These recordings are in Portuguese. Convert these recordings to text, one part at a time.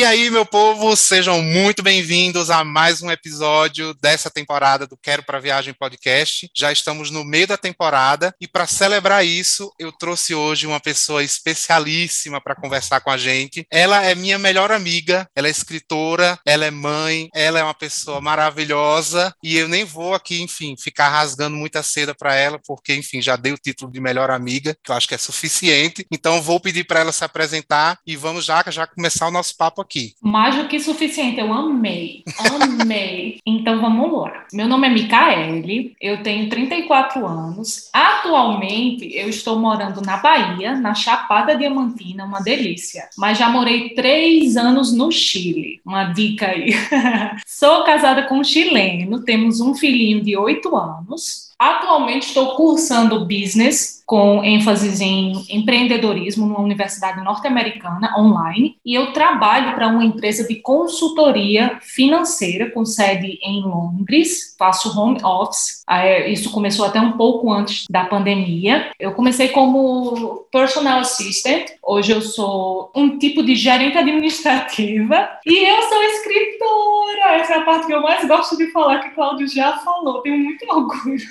E aí, meu povo, sejam muito bem-vindos a mais um episódio dessa temporada do Quero para Viagem Podcast. Já estamos no meio da temporada e para celebrar isso, eu trouxe hoje uma pessoa especialíssima para conversar com a gente. Ela é minha melhor amiga, ela é escritora, ela é mãe, ela é uma pessoa maravilhosa e eu nem vou aqui, enfim, ficar rasgando muita seda para ela, porque, enfim, já dei o título de melhor amiga, que eu acho que é suficiente. Então, vou pedir para ela se apresentar e vamos já já começar o nosso papo aqui. Mais do que suficiente, eu amei, amei. então vamos lá. Meu nome é Micaele, eu tenho 34 anos. Atualmente eu estou morando na Bahia, na Chapada Diamantina, uma delícia. Mas já morei três anos no Chile. Uma dica aí. Sou casada com um chileno, temos um filhinho de oito anos. Atualmente estou cursando business com ênfase em empreendedorismo numa universidade norte-americana online e eu trabalho para uma empresa de consultoria financeira com sede em Londres, faço home office. Isso começou até um pouco antes da pandemia. Eu comecei como personal assistant, hoje eu sou um tipo de gerente administrativa e eu sou escritora. Essa é a parte que eu mais gosto de falar que Cláudio já falou. Tenho muito orgulho.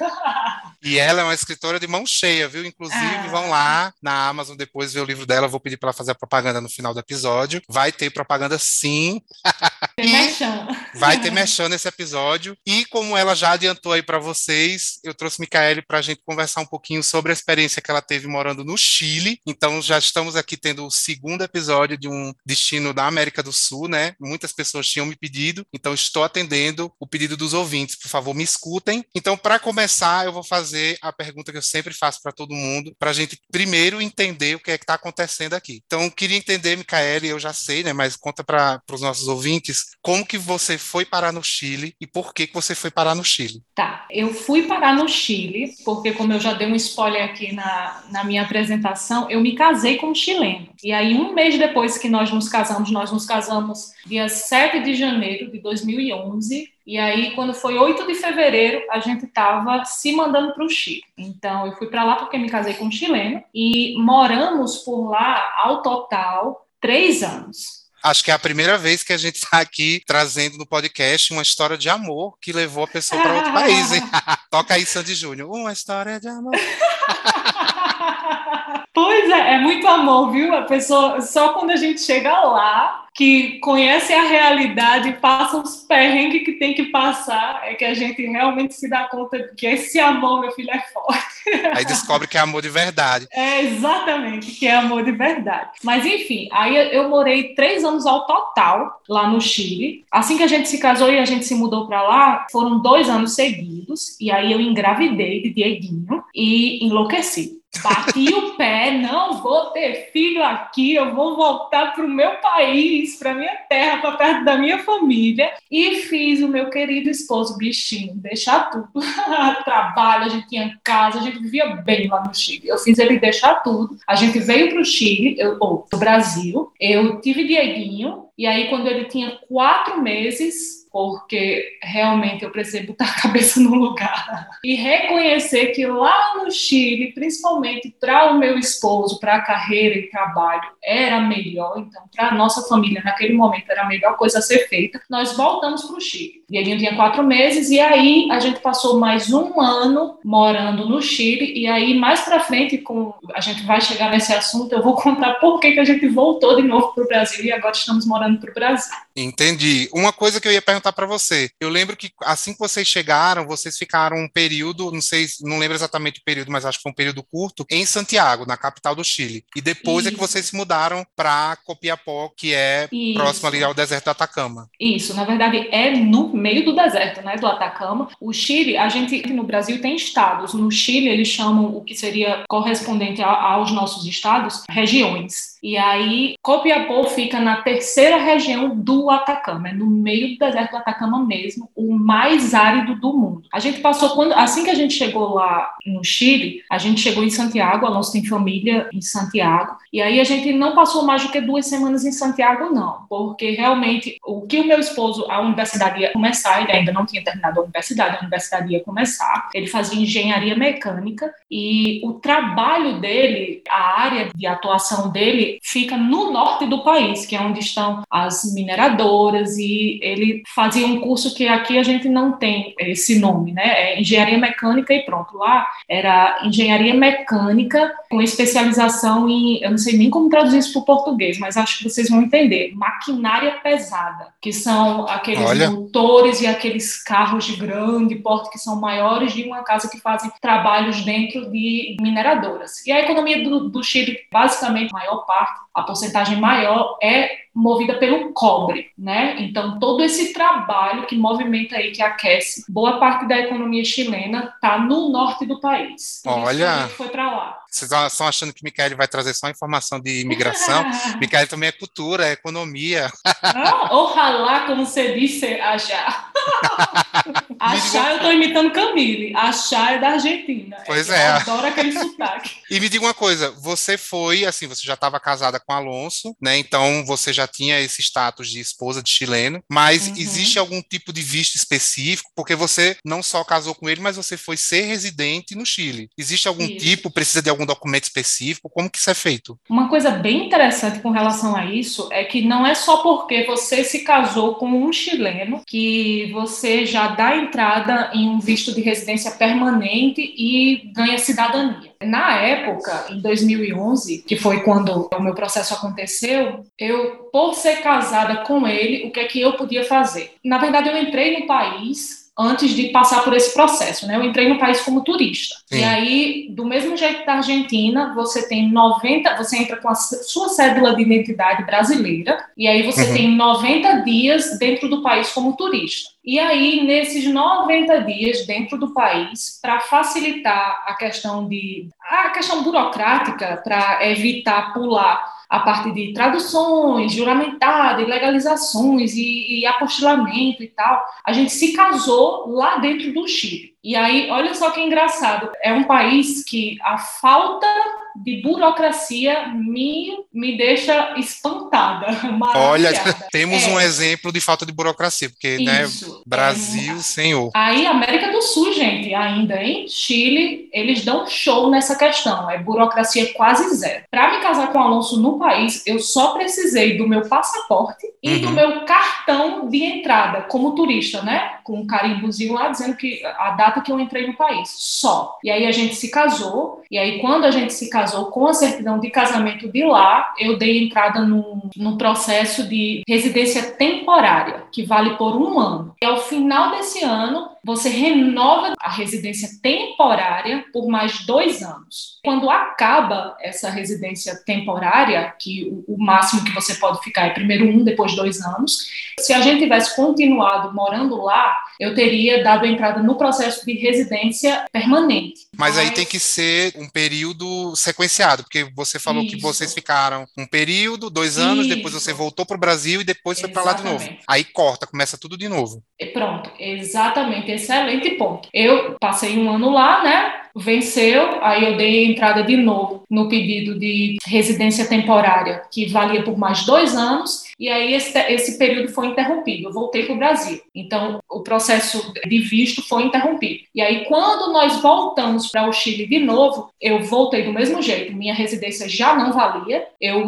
E ela é uma escritora de mão cheia, viu? Inclusive, ah. vão lá na Amazon depois ver o livro dela. Vou pedir para ela fazer a propaganda no final do episódio. Vai ter propaganda sim. Tem mexão. Vai ter mexão nesse episódio. E como ela já adiantou aí para vocês, eu trouxe Micaele para a gente conversar um pouquinho sobre a experiência que ela teve morando no Chile. Então, já estamos aqui tendo o segundo episódio de um destino da América do Sul, né? Muitas pessoas tinham me pedido, então estou atendendo o pedido dos ouvintes. Por favor, me escutem. Então, para começar, eu vou fazer fazer a pergunta que eu sempre faço para todo mundo, para a gente primeiro entender o que é que está acontecendo aqui. Então, queria entender, Micaele, eu já sei, né, mas conta para os nossos ouvintes como que você foi parar no Chile e por que, que você foi parar no Chile. Tá, eu fui parar no Chile, porque como eu já dei um spoiler aqui na, na minha apresentação, eu me casei com um chileno. E aí, um mês depois que nós nos casamos, nós nos casamos dia 7 de janeiro de 2011, e aí, quando foi 8 de fevereiro, a gente estava se mandando para o Chile. Então, eu fui para lá porque me casei com um chileno e moramos por lá, ao total, três anos. Acho que é a primeira vez que a gente está aqui trazendo no podcast uma história de amor que levou a pessoa para outro país, hein? Toca aí, Sandy Júnior. Uma história de amor. pois é, é muito amor, viu? A pessoa, só quando a gente chega lá, que conhece a realidade, passa os perrengues que tem que passar, é que a gente realmente se dá conta de que esse amor, meu filho, é forte. Aí descobre que é amor de verdade. É, exatamente, que é amor de verdade. Mas, enfim, aí eu morei três anos ao total lá no Chile. Assim que a gente se casou e a gente se mudou para lá, foram dois anos seguidos, e aí eu engravidei de Dieguinho e enlouqueci. Bati o pé, não vou ter filho aqui, eu vou voltar para o meu país, para minha terra, para perto da minha família. E fiz o meu querido esposo bichinho, deixar tudo. Trabalho, a gente tinha casa, a gente vivia bem lá no Chile. Eu fiz ele deixar tudo. A gente veio para o Chile, eu, ou para o Brasil. Eu tive Dieguinho, e aí quando ele tinha quatro meses, porque realmente eu precisei botar a cabeça no lugar e reconhecer que lá no Chile, principalmente para o meu esposo, para a carreira e trabalho, era melhor. Então, para a nossa família, naquele momento, era a melhor coisa a ser feita. Nós voltamos para o Chile. E ele tinha quatro meses, e aí a gente passou mais um ano morando no Chile. E aí, mais para frente, com a gente vai chegar nesse assunto, eu vou contar por que, que a gente voltou de novo para o Brasil e agora estamos morando para o Brasil. Entendi. Uma coisa que eu ia perguntar para você. Eu lembro que assim que vocês chegaram, vocês ficaram um período, não sei, não lembro exatamente o período, mas acho que foi um período curto, em Santiago, na capital do Chile. E depois Isso. é que vocês se mudaram para Copiapó, que é Isso. próximo ali ao deserto do Atacama. Isso, na verdade é no meio do deserto, né, do Atacama. O Chile, a gente no Brasil tem estados. No Chile eles chamam o que seria correspondente aos nossos estados, regiões. E aí Copiapó fica na terceira região do Atacama, é no meio do deserto do Atacama mesmo, o mais árido do mundo. A gente passou quando assim que a gente chegou lá no Chile, a gente chegou em Santiago, Alonso tem família em Santiago, e aí a gente não passou mais do que duas semanas em Santiago, não, porque realmente o que o meu esposo, a universidade ia começar, ele ainda não tinha terminado a universidade, a universidade ia começar, ele fazia engenharia mecânica e o trabalho dele, a área de atuação dele fica no norte do país, que é onde estão as mineradoras, e ele fazia um curso que aqui a gente não tem esse nome, né? É engenharia mecânica e pronto. Lá era engenharia mecânica com especialização em, eu não sei nem como traduzir isso para o português, mas acho que vocês vão entender, maquinária pesada, que são aqueles Olha. motores e aqueles carros de grande porte que são maiores de uma casa que fazem trabalhos dentro de mineradoras. E a economia do, do Chile, basicamente, a maior parte, a porcentagem maior é movida pelo cobre, né? Então todo esse trabalho que movimenta aí, que aquece boa parte da economia chilena, está no norte do país. Olha, foi para lá. Vocês estão achando que Micael vai trazer só informação de imigração? Micael também é cultura, é economia. Ah, ojalá, como você disse, achar. achar, eu estou imitando Camille. Achar é da Argentina. Pois é. Eu adoro aquele sotaque. E me diga uma coisa, você foi, assim, você já estava casada com Alonso, né? Então você já tinha esse status de esposa de chileno, mas uhum. existe algum tipo de visto específico? Porque você não só casou com ele, mas você foi ser residente no Chile. Existe algum isso. tipo, precisa de algum documento específico? Como que isso é feito? Uma coisa bem interessante com relação a isso é que não é só porque você se casou com um chileno que você já dá entrada em um visto de residência permanente e ganha cidadania. Na época, em 2011, que foi quando o meu processo aconteceu, eu, por ser casada com ele, o que é que eu podia fazer? Na verdade, eu entrei no país antes de passar por esse processo, né? Eu entrei no país como turista. Sim. E aí, do mesmo jeito da Argentina, você tem 90, você entra com a sua cédula de identidade brasileira, e aí você uhum. tem 90 dias dentro do país como turista. E aí, nesses 90 dias dentro do país, para facilitar a questão de a questão burocrática, para evitar pular a parte de traduções, juramentado, legalizações e, e apostilamento e tal, a gente se casou lá dentro do Chile. E aí, olha só que engraçado, é um país que a falta de burocracia me, me deixa espantada. Olha, temos é. um exemplo de falta de burocracia, porque, né, Isso, né, Brasil, é. senhor. Aí, América do Sul, gente, ainda em Chile, eles dão show nessa questão, é burocracia quase zero. Para me casar com o Alonso no país, eu só precisei do meu passaporte e uhum. do meu cartão de entrada como turista, né, com um carimbozinho lá dizendo que a data que eu entrei no país, só. E aí a gente se casou, e aí quando a gente se casou, casou com a certidão de casamento de lá, eu dei entrada no, no processo de residência temporária, que vale por um ano. E ao final desse ano, você renova a residência temporária por mais dois anos. Quando acaba essa residência temporária, que o, máximo que você pode ficar é primeiro um, depois dois anos, se a gente tivesse continuado morando lá, eu teria dado entrada no processo de residência permanente. Mas, Mas... aí tem que ser um período sequenciado, porque você falou Isso. que vocês ficaram um período, dois anos, Isso. depois você voltou para o Brasil e depois foi para lá de novo. Aí corta, começa tudo de novo. Pronto, exatamente, excelente ponto. Eu passei um ano lá, né? Venceu, aí eu dei entrada de novo no pedido de residência temporária, que valia por mais dois anos, e aí esse, esse período foi interrompido. Eu voltei para o Brasil. Então, o processo de visto foi interrompido. E aí, quando nós voltamos para o Chile de novo, eu voltei do mesmo jeito. Minha residência já não valia. Eu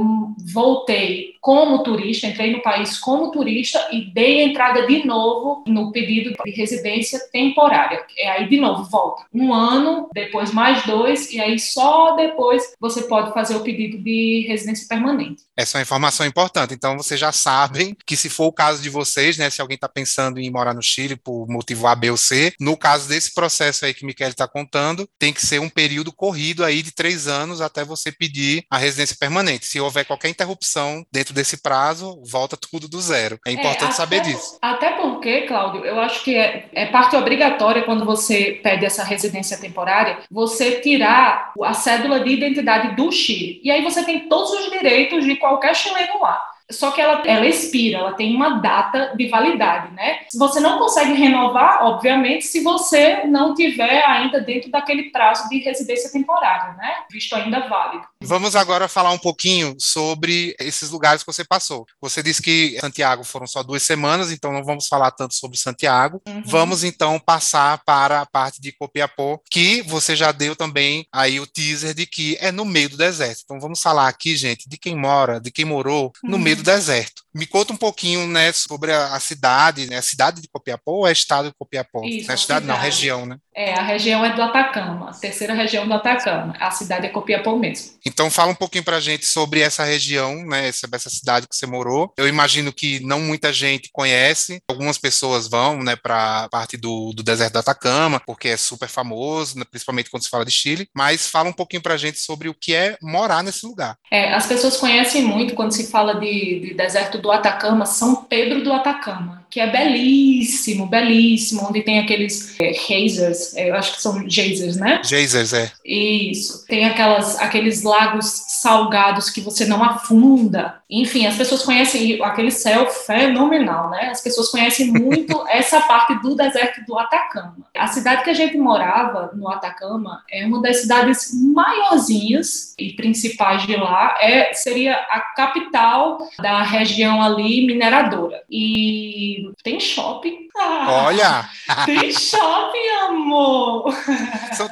voltei como turista, entrei no país como turista e dei entrada de novo no pedido de residência temporária. É aí, de novo, volta. Um ano, depois mais dois, e aí só depois você pode fazer o pedido de residência permanente. Essa é uma informação importante. Então, você já sabem que se for o caso de vocês, né, se alguém está pensando em morar no Chile por motivo A, B ou C, no caso desse processo aí que o está contando, tem que ser um período corrido aí de três anos até você pedir a residência permanente. Se houver qualquer interrupção dentro desse prazo, volta tudo do zero. É importante é, saber disso. Até porque, Cláudio, eu acho que é, é parte obrigatória quando você pede essa residência temporária, você tirar a cédula de identidade do Chile. E aí você tem todos os direitos de qualquer chileno lá só que ela, ela expira, ela tem uma data de validade, né? Você não consegue renovar, obviamente, se você não tiver ainda dentro daquele prazo de residência temporária, né? Visto ainda válido. Vamos agora falar um pouquinho sobre esses lugares que você passou. Você disse que Santiago foram só duas semanas, então não vamos falar tanto sobre Santiago. Uhum. Vamos então passar para a parte de Copiapó, que você já deu também aí o teaser de que é no meio do deserto. Então vamos falar aqui, gente, de quem mora, de quem morou no uhum. meio do deserto. Me conta um pouquinho, né, sobre a, a cidade, né, a cidade de Copiapó ou é estado de Copiapó? Isso, é a cidade, cidade, não, região, né? É, a região é do Atacama, a terceira região do Atacama. A cidade é Copiapó mesmo. Então fala um pouquinho pra gente sobre essa região, né, sobre essa cidade que você morou. Eu imagino que não muita gente conhece. Algumas pessoas vão, né, para parte do, do deserto do Atacama, porque é super famoso, né, principalmente quando se fala de Chile. Mas fala um pouquinho pra gente sobre o que é morar nesse lugar. É, as pessoas conhecem muito quando se fala de, de deserto do Atacama, São Pedro do Atacama, que é belíssimo, belíssimo, onde tem aqueles é, geysers, é, eu acho que são geysers, né? Geysers, é. Isso. Tem aquelas, aqueles lagos salgados que você não afunda. Enfim, as pessoas conhecem aquele céu fenomenal, né? As pessoas conhecem muito essa parte do deserto do Atacama. A cidade que a gente morava, no Atacama, é uma das cidades maiorzinhas e principais de lá. É, seria a capital da região ali mineradora. E tem shopping. Ah, Olha! Tem shopping, amor!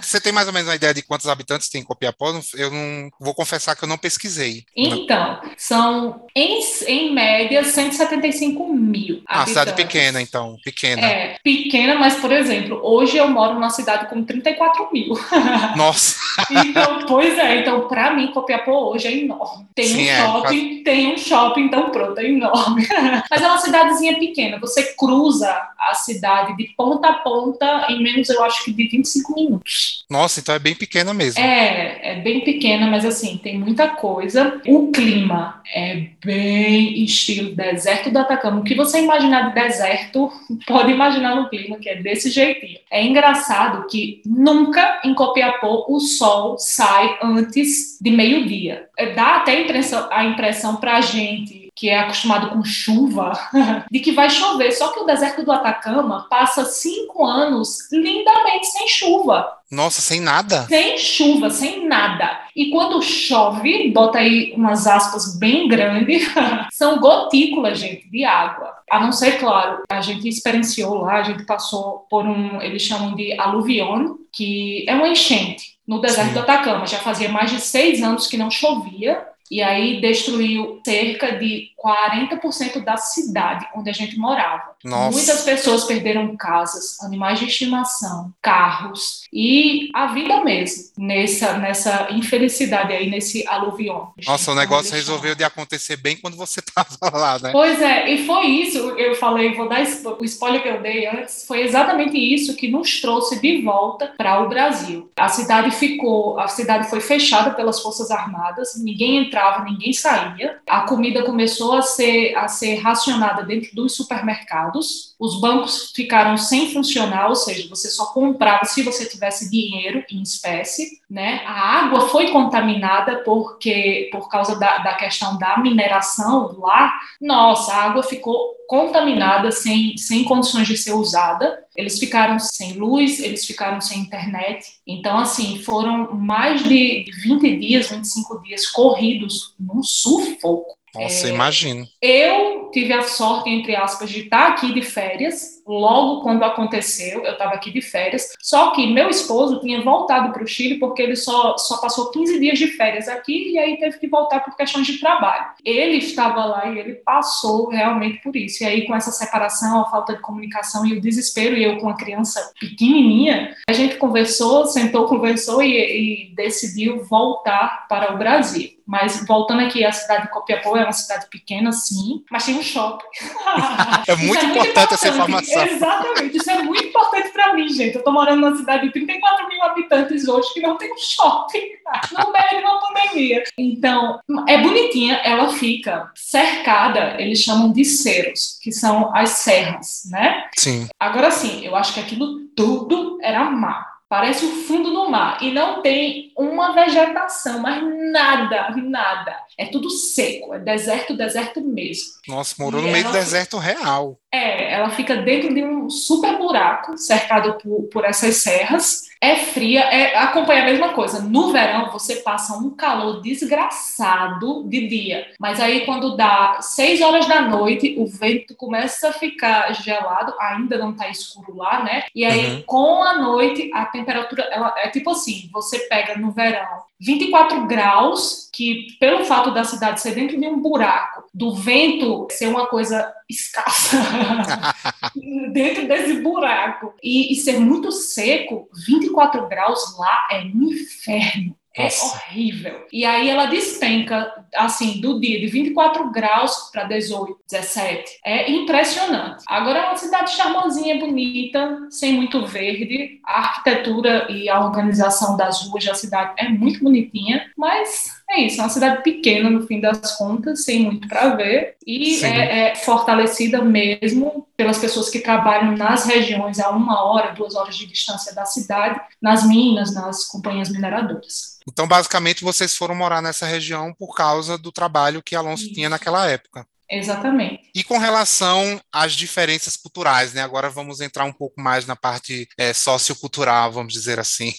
Você tem mais ou menos uma ideia de quantos habitantes tem em Copiapó? Eu não vou confessar que eu não pesquisei. Então, são em, em média 175 mil. Ah, cidade pequena, então, pequena. É, pequena, mas, por exemplo, hoje eu moro numa cidade com 34 mil. Nossa! então, pois é, então, para mim, Copiapó hoje é enorme. Tem Sim, um é, shopping, tem um shopping, então pronto, é enorme. mas é uma cidadezinha pequena. Você cruza a cidade de ponta a ponta em menos, eu acho que de 25 minutos. Nossa, então é bem pequena mesmo. É, é bem pequena, mas assim, tem muita coisa. O clima é bem estilo deserto do Atacama. O que você imaginar de deserto, pode imaginar no clima, que é desse jeitinho. É engraçado que nunca em Copiapó o sol sai antes de meio-dia. Dá até a impressão, a impressão pra gente que é acostumado com chuva, de que vai chover. Só que o deserto do Atacama passa cinco anos lindamente sem chuva. Nossa, sem nada? Sem chuva, sem nada. E quando chove, bota aí umas aspas bem grandes, são gotículas, gente, de água. A não ser, claro, a gente experienciou lá, a gente passou por um, eles chamam de aluvion, que é uma enchente no deserto Sim. do Atacama. Já fazia mais de seis anos que não chovia e aí destruiu cerca de 40% da cidade onde a gente morava. Nossa. Muitas pessoas perderam casas, animais de estimação, carros e a vida mesmo nessa, nessa infelicidade aí, nesse aluvião. Nossa, o negócio resolveu de acontecer bem quando você estava lá, né? Pois é, e foi isso, eu falei, vou dar o spoiler que eu dei antes, foi exatamente isso que nos trouxe de volta para o Brasil. A cidade ficou, a cidade foi fechada pelas Forças Armadas, ninguém entrava, ninguém saía, a comida começou a ser, a ser racionada dentro dos supermercados, os bancos ficaram sem funcionar, ou seja, você só comprava se você tivesse dinheiro em espécie, né? A água foi contaminada porque por causa da, da questão da mineração lá, nossa, a água ficou contaminada, sem, sem condições de ser usada. Eles ficaram sem luz, eles ficaram sem internet. Então, assim, foram mais de 20 dias, 25 dias corridos num sufoco. Nossa, é, imagino. Eu tive a sorte, entre aspas, de estar aqui de férias, logo quando aconteceu, eu estava aqui de férias. Só que meu esposo tinha voltado para o Chile porque ele só, só passou 15 dias de férias aqui e aí teve que voltar por questões de trabalho. Ele estava lá e ele passou realmente por isso. E aí, com essa separação, a falta de comunicação e o desespero, e eu com uma criança pequenininha, a gente conversou, sentou, conversou e, e decidiu voltar para o Brasil. Mas voltando aqui, a cidade de Copiapó é uma cidade pequena, sim, mas tem um shopping. é, muito, é muito importante, essa informação. Exatamente, isso é muito importante para mim, gente. Eu estou morando numa cidade de 34 mil habitantes hoje que não tem um shopping no meio de uma pandemia. Então, é bonitinha, ela fica cercada, eles chamam de ceros, que são as serras, né? Sim. Agora sim, eu acho que aquilo tudo era mar parece o fundo do mar e não tem uma vegetação, mas nada, nada. É tudo seco, é deserto, deserto mesmo. Nossa, morou e no meio do deserto real. É, ela fica dentro de um super buraco, cercado por, por essas serras. É fria, é, acompanha a mesma coisa. No verão, você passa um calor desgraçado de dia. Mas aí, quando dá 6 horas da noite, o vento começa a ficar gelado, ainda não tá escuro lá, né? E aí, uhum. com a noite, a temperatura ela é tipo assim: você pega no verão 24 graus, que pelo fato da cidade ser dentro de um buraco, do vento ser uma coisa escassa dentro desse buraco e, e, ser muito seco, 24 graus lá é um inferno. É horrível. E aí ela despenca, assim, do dia de 24 graus para 18, 17. É impressionante. Agora é uma cidade charmosinha, bonita, sem muito verde. A arquitetura e a organização das ruas da cidade é muito bonitinha, mas é isso, é uma cidade pequena no fim das contas, sem muito para ver, e é, é, fortalecida mesmo pelas pessoas que trabalham nas regiões a uma hora, duas horas de distância da cidade, nas minas, nas companhias mineradoras. Então, basicamente, vocês foram morar nessa região por causa do trabalho que Alonso isso. tinha naquela época. Exatamente. E com relação às diferenças culturais, né? Agora vamos entrar um pouco mais na parte é, sociocultural, vamos dizer assim.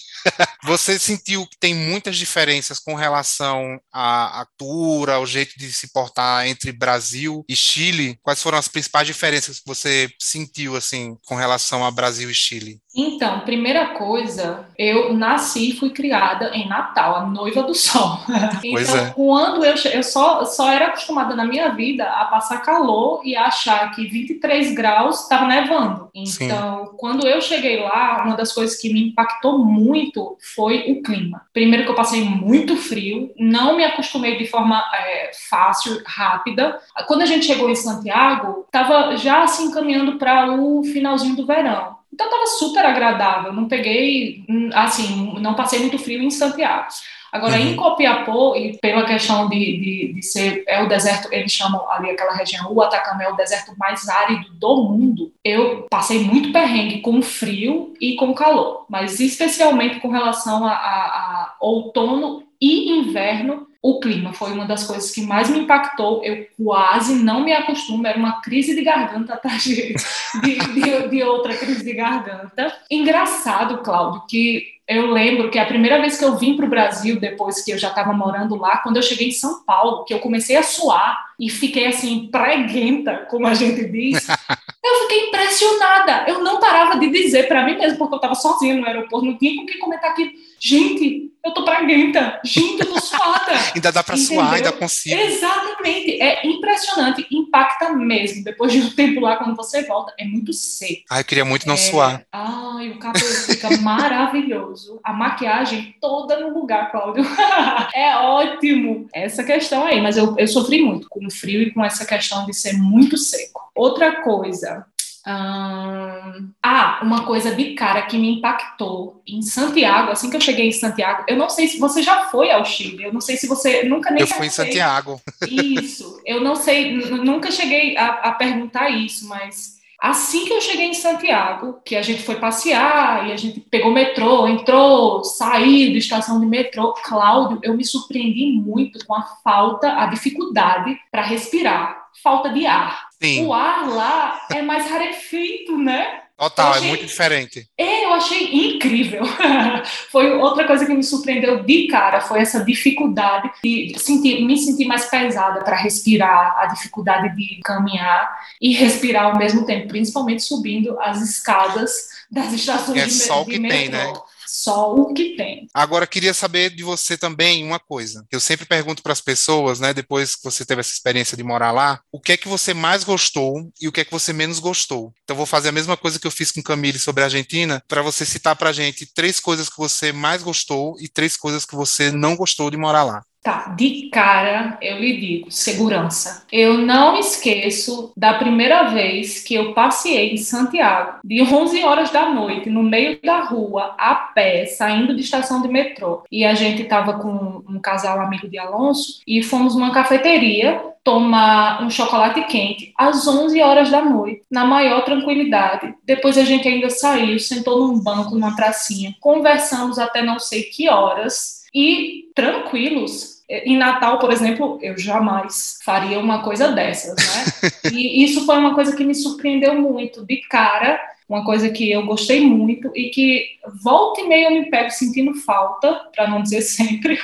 Você sentiu que tem muitas diferenças com relação à cultura, ao jeito de se portar entre Brasil e Chile? Quais foram as principais diferenças que você sentiu assim com relação a Brasil e Chile? Então, primeira coisa, eu nasci e fui criada em Natal, a noiva do sol. então, é. quando eu, eu só, só era acostumada na minha vida a passar calor e a achar que 23 graus estava nevando. Então, Sim. quando eu cheguei lá, uma das coisas que me impactou muito foi o clima. Primeiro que eu passei muito frio, não me acostumei de forma é, fácil, rápida. Quando a gente chegou em Santiago, estava já se assim, encaminhando para o finalzinho do verão. Então estava super agradável, não peguei, assim, não passei muito frio em Santiago. Agora, uhum. em Copiapó, e pela questão de, de, de, ser, é o deserto, eles chamam ali aquela região, o Atacama é o deserto mais árido do mundo, eu passei muito perrengue com frio e com calor, mas especialmente com relação a, a, a outono e inverno, o clima foi uma das coisas que mais me impactou. Eu quase não me acostumo, era uma crise de garganta atrás de, de, de, de outra crise de garganta. Engraçado, Cláudio, que eu lembro que a primeira vez que eu vim para o Brasil, depois que eu já estava morando lá, quando eu cheguei em São Paulo, que eu comecei a suar e fiquei assim, preguenta, como a gente diz, eu fiquei impressionada. Eu não parava de dizer para mim mesmo, porque eu estava sozinha no aeroporto, não tinha com quem comentar aqui. Gente, eu tô praguenta. Gente, eu tô suada. ainda dá para suar, ainda consigo. Exatamente. É impressionante. Impacta mesmo. Depois de um tempo lá, quando você volta, é muito seco. Ai, eu queria muito não é... suar. Ai, o cabelo fica maravilhoso. A maquiagem toda no lugar, Cláudio. é ótimo. Essa questão aí. Mas eu, eu sofri muito com o frio e com essa questão de ser muito seco. Outra coisa, ah, uma coisa de cara que me impactou em Santiago, assim que eu cheguei em Santiago, eu não sei se você já foi ao Chile, eu não sei se você nunca nem. Eu fui em Santiago. Isso, eu não sei, nunca cheguei a, a perguntar isso, mas assim que eu cheguei em Santiago, que a gente foi passear e a gente pegou metrô, entrou, saiu da estação de metrô, Cláudio, eu me surpreendi muito com a falta, a dificuldade para respirar, falta de ar. Sim. O ar lá é mais rarefeito, né? Total, é achei... é muito diferente. É, eu achei incrível. foi outra coisa que me surpreendeu de cara, foi essa dificuldade de sentir, me sentir mais pesada para respirar, a dificuldade de caminhar e respirar ao mesmo tempo, principalmente subindo as escadas das estações é de, só o que tem, né? Só o que tem. Agora, queria saber de você também uma coisa. Eu sempre pergunto para as pessoas, né, depois que você teve essa experiência de morar lá, o que é que você mais gostou e o que é que você menos gostou. Então, vou fazer a mesma coisa que eu fiz com Camille sobre a Argentina, para você citar para a gente três coisas que você mais gostou e três coisas que você não gostou de morar lá. Tá, de cara eu lhe digo, segurança. Eu não esqueço da primeira vez que eu passei em Santiago, de 11 horas da noite, no meio da rua, a pé, saindo de estação de metrô. E a gente tava com um casal amigo de Alonso e fomos numa cafeteria tomar um chocolate quente às 11 horas da noite, na maior tranquilidade. Depois a gente ainda saiu, sentou num banco, numa pracinha, conversamos até não sei que horas e tranquilos. Em Natal, por exemplo, eu jamais faria uma coisa dessas, né? E isso foi uma coisa que me surpreendeu muito. De cara, uma coisa que eu gostei muito e que volta e meia eu me pego sentindo falta, para não dizer sempre,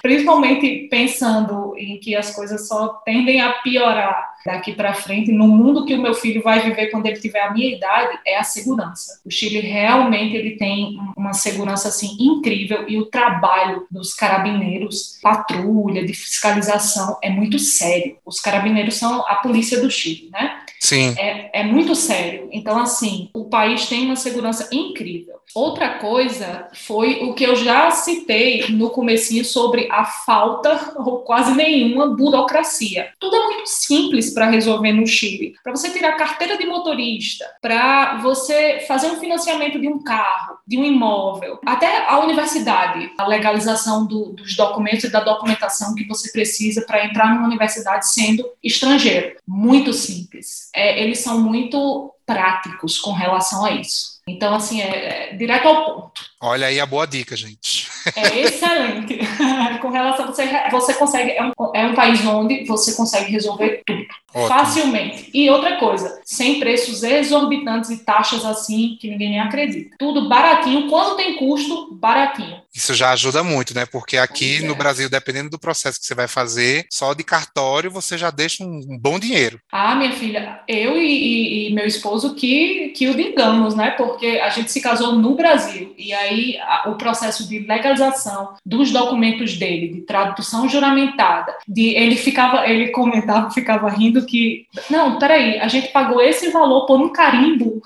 principalmente pensando em que as coisas só tendem a piorar daqui para frente, no mundo que o meu filho vai viver quando ele tiver a minha idade, é a segurança. O Chile realmente ele tem uma segurança assim incrível e o trabalho dos carabineiros, patrulha, de fiscalização é muito sério. Os carabineiros são a polícia do Chile, né? Sim. É, é muito sério. Então, assim, o país tem uma segurança incrível. Outra coisa foi o que eu já citei no comecinho sobre a falta ou quase nenhuma burocracia. Tudo é muito simples para resolver no Chile. Para você tirar carteira de motorista, para você fazer um financiamento de um carro, de um imóvel, até a universidade, a legalização do, dos documentos e da documentação que você precisa para entrar numa universidade sendo estrangeiro. Muito simples. É, eles são muito práticos com relação a isso. Então, assim, é, é, direto ao ponto. Olha aí a boa dica, gente. É excelente. com relação a você, você consegue, é um, é um país onde você consegue resolver tudo. Ótimo. Facilmente. E outra coisa, sem preços exorbitantes e taxas assim que ninguém nem acredita. Tudo baratinho, quando tem custo, baratinho. Isso já ajuda muito, né? Porque aqui é. no Brasil, dependendo do processo que você vai fazer, só de cartório você já deixa um, um bom dinheiro. Ah, minha filha, eu e, e, e, meu esposo que, que o digamos, né? Porque a gente se casou no Brasil e aí a, o processo de legalização dos documentos dele, de tradução juramentada, de ele ficava, ele comentava, ficava rindo que não, peraí, a gente pagou esse valor por um carimbo.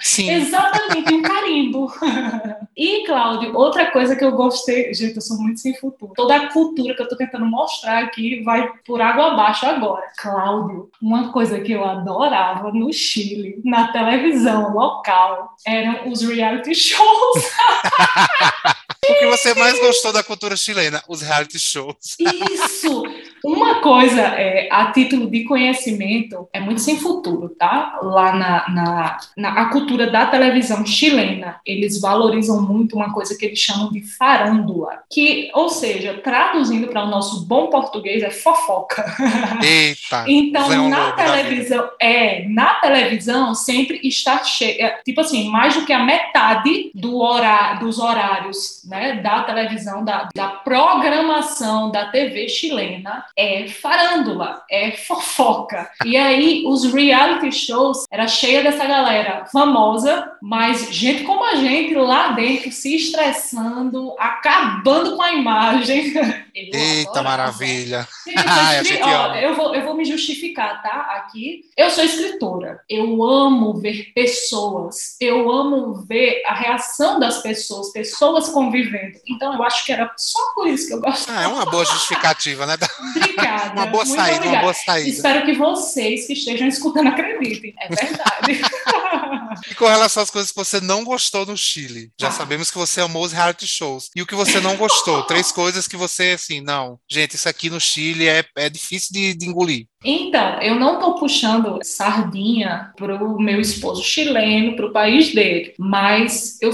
Sim. Exatamente, um carimbo. e Cláudio, outra coisa coisa que eu gostei, gente, eu sou muito sem futuro. Toda a cultura que eu tô tentando mostrar aqui vai por água abaixo agora. Cláudio, uma coisa que eu adorava no Chile, na televisão local, eram os reality shows. o que você mais gostou da cultura chilena? Os reality shows. Isso! Uma coisa, é, a título de conhecimento, é muito sem futuro, tá? Lá na, na, na a cultura da televisão chilena, eles valorizam muito uma coisa que eles chamam de farândula, que, ou seja, traduzindo para o nosso bom português, é fofoca. Eita! então, na televisão, é, na televisão sempre está cheia, é, tipo assim, mais do que a metade do horário, dos horários né, da televisão, da, da programação da TV chilena é farândula, é fofoca. E aí os reality shows era cheia dessa galera famosa, mas gente como a gente lá dentro se estressando, acabando com a imagem. Eita maravilha! Gente, ó, eu, vou, eu vou me justificar, tá? Aqui. Eu sou escritora. Eu amo ver pessoas. Eu amo ver a reação das pessoas, pessoas convivendo. Então eu acho que era só por isso que eu gosto. Ah, é uma boa justificativa, né? Obrigada. Uma boa saída, obrigada. uma boa saída. Espero que vocês que estejam escutando acreditem. É verdade. e com relação às coisas que você não gostou no Chile, já ah. sabemos que você amou os reality shows. E o que você não gostou? Três coisas que você, assim, não, gente, isso aqui no Chile é, é difícil de, de engolir. Então, eu não estou puxando sardinha para o meu esposo chileno, para o país dele, mas eu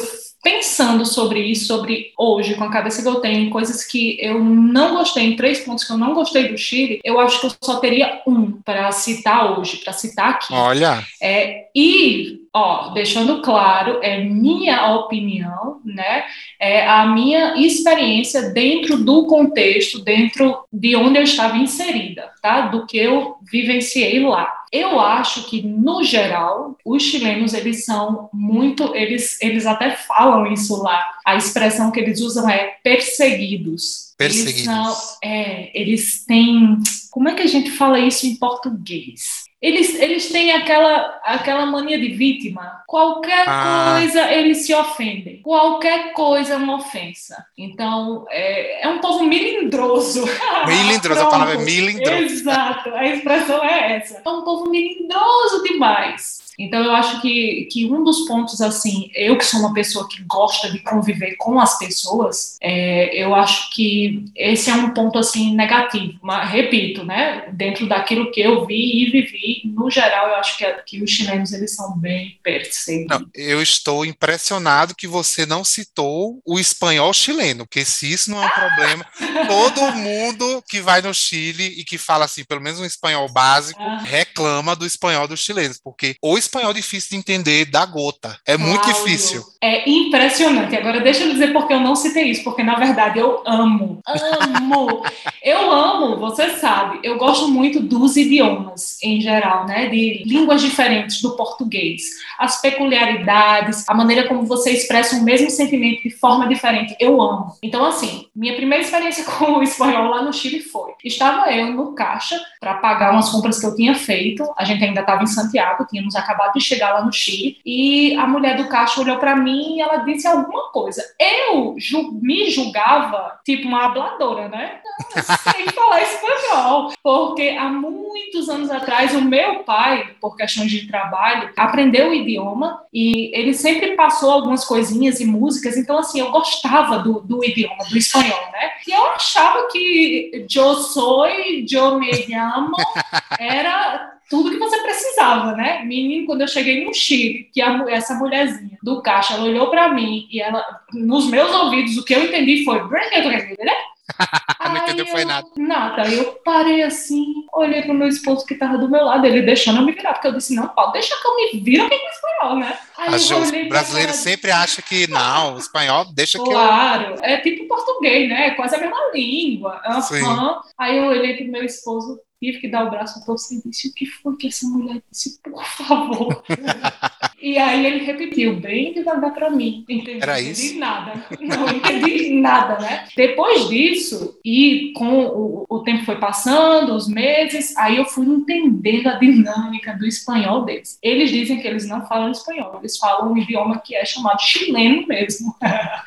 pensando sobre isso, sobre hoje, com a cabeça que eu tenho, coisas que eu não gostei, em três pontos que eu não gostei do Chile, eu acho que eu só teria um para citar hoje, para citar aqui. Olha. É, e ó, deixando claro, é minha opinião, né? É a minha experiência dentro do contexto, dentro de onde eu estava inserida, tá? Do que eu vivenciei lá. Eu acho que no geral os chilenos eles são muito, eles eles até falam isso lá. A expressão que eles usam é perseguidos. Perseguidos. Eles, são, é, eles têm. Como é que a gente fala isso em português? Eles, eles têm aquela, aquela mania de vítima. Qualquer ah. coisa eles se ofendem. Qualquer coisa é uma ofensa. Então, é, é um povo milindroso. Milindroso, a palavra é milindroso. Exato, a expressão é essa. É um povo milindroso demais. Então, eu acho que, que um dos pontos, assim, eu que sou uma pessoa que gosta de conviver com as pessoas, é, eu acho que esse é um ponto, assim, negativo. Mas, repito, né, dentro daquilo que eu vi e vivi, no geral, eu acho que, que os chilenos, eles são bem perseguidos. Não, eu estou impressionado que você não citou o espanhol chileno, porque se isso não é um problema, todo mundo que vai no Chile e que fala, assim, pelo menos um espanhol básico, reclama do espanhol dos chilenos, porque o espanhol difícil de entender da gota. É muito difícil. É impressionante. Agora, deixa eu dizer porque eu não citei isso, porque na verdade eu amo. Amo. eu amo, você sabe. Eu gosto muito dos idiomas em geral, né? De línguas diferentes do português. As peculiaridades, a maneira como você expressa o mesmo sentimento de forma diferente. Eu amo. Então, assim, minha primeira experiência com o espanhol lá no Chile foi: estava eu no caixa para pagar umas compras que eu tinha feito. A gente ainda estava em Santiago, tínhamos acabado acabado de chegar lá no Chile, e a mulher do caixa olhou para mim e ela disse alguma coisa. Eu ju me julgava tipo uma habladora, né? Sem falar espanhol, porque há muitos anos atrás o meu pai, por questões de trabalho, aprendeu o idioma e ele sempre passou algumas coisinhas e músicas, então assim, eu gostava do, do idioma, do espanhol, né? E eu achava que eu sou, eu me llamo, era tudo que você precisava, né? Menino, quando eu cheguei no Chile, que a, essa mulherzinha do caixa, ela olhou para mim e ela, nos meus ouvidos, o que eu entendi foi, né? não entendeu foi nada. Nada. Eu parei assim, olhei pro meu esposo que tava do meu lado, ele deixando eu me virar, porque eu disse, não, pode deixar que eu me viro aqui com espanhol, né? Aí o brasileiro sempre acha que não, o espanhol deixa claro, que Claro, é tipo português, né? É quase a mesma língua. Uhum. Aí eu olhei pro meu esposo, tive que dar o braço a torcer e disse: O que foi que essa mulher disse? Por favor. e aí ele repetiu bem devagar para mim. Entendi, Era isso? entendi nada. Não entendi nada, né? Depois disso, e com o, o tempo foi passando, os meses, aí eu fui entendendo a dinâmica do espanhol deles. Eles dizem que eles não falam espanhol, eles falam um idioma que é chamado chileno mesmo.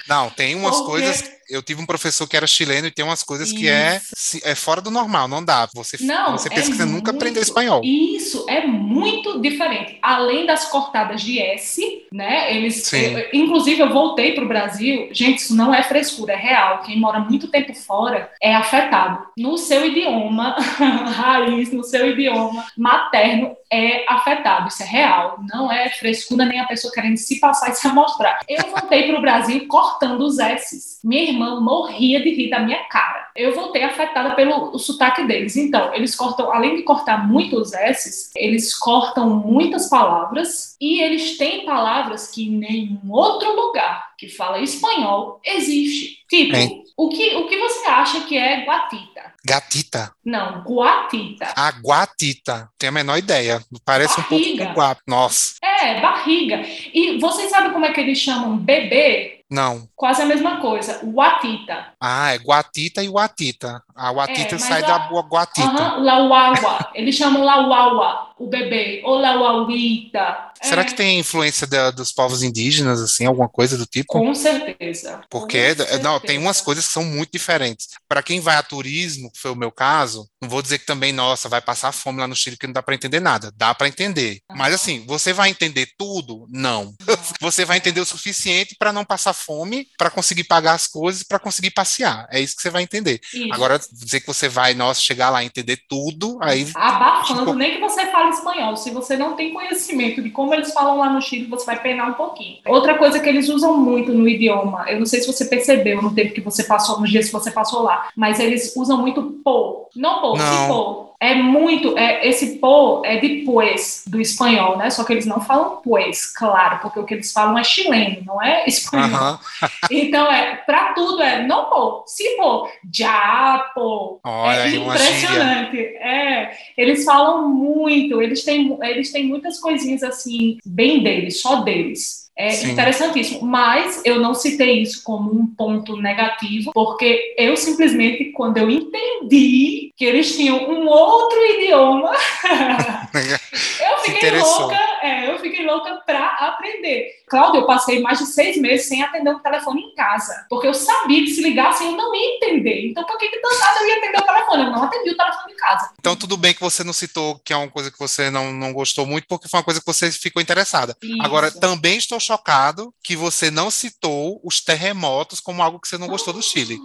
Não, tem umas Porque... coisas eu tive um professor que era chileno e tem umas coisas isso. que é, é fora do normal, não dá. Você, não, você pensa é você nunca aprendeu espanhol. Isso, é muito diferente. Além das cortadas de S, né? Eles. Eu, inclusive, eu voltei para o Brasil. Gente, isso não é frescura, é real. Quem mora muito tempo fora é afetado. No seu idioma, raiz, no seu idioma materno, é afetado. Isso é real. Não é frescura nem a pessoa querendo se passar e se mostrar. Eu voltei para o Brasil cortando os S's. Minha irmã morria de rir da minha cara. Eu voltei afetada pelo sotaque deles. Então, eles cortam, além de cortar muitos S's, eles cortam muitas palavras e eles têm palavras que em nenhum outro lugar que fala espanhol existe. Tipo, o que, o que você acha que é guatita? Gatita. Não, guatita. A guatita. Tenho a menor ideia. Parece barriga. um pouco com guapo. Nossa. É, barriga. E vocês sabem como é que eles chamam bebê não. Quase a mesma coisa. Guatita. Ah, é guatita e guatita. A guatita é, sai a... da guatita. Aham, uh -huh, lauaua. Eles chamam lauaua, o bebê. Ou lauauita. Será é. que tem influência da, dos povos indígenas, assim, alguma coisa do tipo? Com certeza. Porque, Com não, tem umas coisas que são muito diferentes. Para quem vai a turismo, que foi o meu caso, não vou dizer que também, nossa, vai passar fome lá no Chile que não dá para entender nada. Dá para entender. Mas, assim, você vai entender tudo? Não. você vai entender o suficiente para não passar fome para conseguir pagar as coisas, para conseguir passear. É isso que você vai entender. Isso. Agora, dizer que você vai, nossa, chegar lá e entender tudo, aí. Abafando, tipo... nem que você fale espanhol. Se você não tem conhecimento de como eles falam lá no Chile, você vai penar um pouquinho. Outra coisa que eles usam muito no idioma, eu não sei se você percebeu no tempo que você passou, nos dias que você passou lá, mas eles usam muito pô. Não pô, não. pô é muito, é, esse pô é de pues, do espanhol, né? Só que eles não falam pues, claro, porque o que eles falam é chileno, não é espanhol. então, é, para tudo é não pô, se pô, já pô. Olha, é impressionante. É, eles falam muito, eles têm, eles têm muitas coisinhas assim, bem deles, só deles. É Sim. interessantíssimo. Mas eu não citei isso como um ponto negativo, porque eu simplesmente, quando eu entendi que eles tinham um outro idioma, eu fiquei louca, é, eu fiquei louca para aprender. Cláudio, eu passei mais de seis meses sem atender o um telefone em casa, porque eu sabia que se ligassem eu não ia entender. Então, por que que dançado eu ia atender o telefone? Eu não atendi o telefone em casa. Então, tudo bem que você não citou que é uma coisa que você não, não gostou muito, porque foi uma coisa que você ficou interessada. Isso. Agora, também estou chocado que você não citou os terremotos como algo que você não gostou do Chile.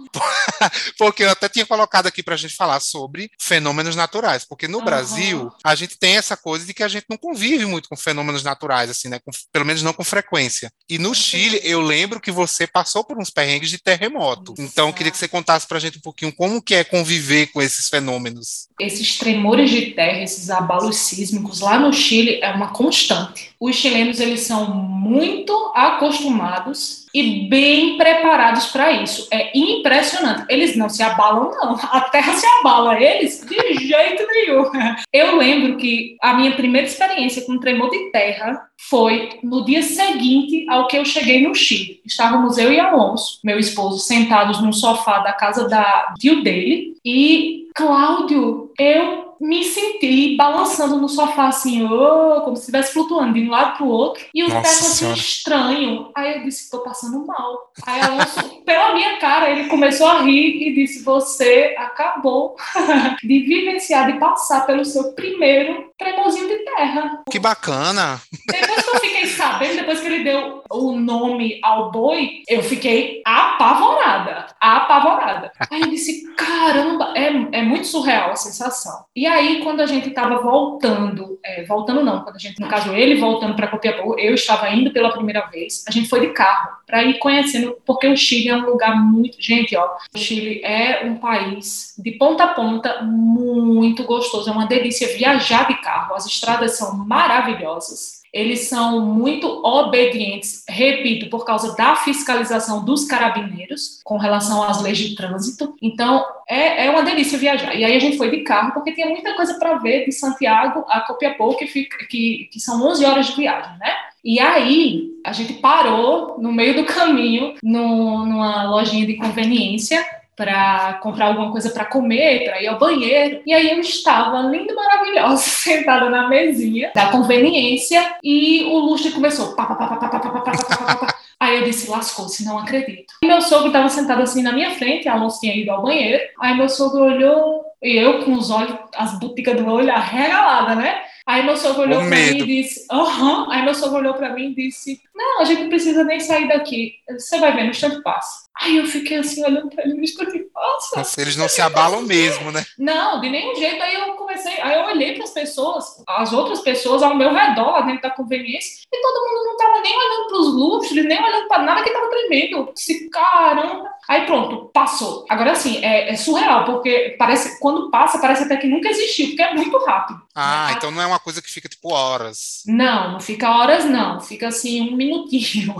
porque eu até tinha colocado aqui para a gente falar sobre fenômenos naturais, porque no uhum. Brasil, a gente tem essa coisa de que a gente não convive muito com fenômenos naturais, assim, né? Com, pelo menos não com frequência. E no Chile, eu lembro que você passou por uns perrengues de terremoto. Então, eu queria que você contasse para a gente um pouquinho como que é conviver com esses fenômenos. Esses tremores de terra, esses abalos sísmicos lá no Chile é uma constante. Os chilenos, eles são muito acostumados e bem preparados para isso. É impressionante. Eles não se abalam, não. A terra se abala, eles de jeito nenhum. Eu lembro que a minha primeira experiência com tremor de terra foi no dia seguinte ao que eu cheguei no Chile. Estávamos eu e Alonso, meu esposo, sentados no sofá da casa da tio dele e Cláudio, eu me senti balançando no sofá assim, oh, como se estivesse flutuando de um lado para o outro, e o teto assim estranho. Aí eu disse, estou passando mal. Aí Alonso, pela minha cara, ele começou a rir e disse: Você acabou de vivenciar, de passar pelo seu primeiro tremorzinho de terra. Que bacana! Depois que eu fiquei sabendo, depois que ele deu o nome ao boi, eu fiquei apavorada. Apavorada. Aí eu disse: Caramba, é, é muito surreal a sensação. E aí, quando a gente estava voltando, é, voltando não, quando a gente, no caso, ele voltando para Copiapó, eu estava indo pela primeira vez, a gente foi de carro para ir conhecendo, porque o Chile é um lugar muito. Gente, ó, o Chile é um país de ponta a ponta muito gostoso, é uma delícia viajar de carro, as estradas são maravilhosas eles são muito obedientes, repito, por causa da fiscalização dos carabineiros com relação às leis de trânsito. Então, é, é uma delícia viajar. E aí a gente foi de carro, porque tinha muita coisa para ver de Santiago a Copiapó, que, fica, que, que são 11 horas de viagem, né? E aí a gente parou no meio do caminho no, numa lojinha de conveniência para comprar alguma coisa para comer, para ir ao banheiro. E aí eu estava linda, maravilhosa, sentada na mesinha da conveniência e o lustre começou. Pá, pá, pá, pá, pá, pá, pá, pá, pá, Aí eu disse, lascou-se, não acredito. E meu sogro estava sentado assim na minha frente, a Alonso tinha ido ao banheiro. Aí meu sogro olhou, e eu com os olhos, as boticas do olho arregaladas, né? Aí meu sogro olhou para mim e disse, aham. Uhum. Aí meu sogro olhou para mim e disse, não, a gente não precisa nem sair daqui. Você vai ver, no instante passa. Aí eu fiquei assim, olhando pra ele no instante passa. Nossa, eles não se abalam mesmo, né? Não, de nenhum jeito. Aí eu comecei, aí eu olhei para as pessoas, as outras pessoas ao meu redor, dentro da conveniência, e todo mundo não tava nem olhando para os lustres, nem olhando para nada que tava tremendo. Eu disse, caramba. Aí pronto, passou. Agora sim, é, é, surreal, porque parece, quando passa, parece até que nunca existiu, porque é muito rápido. Ah, né? então não é uma coisa que fica tipo horas. Não, não fica horas, não. Fica assim um minutinho.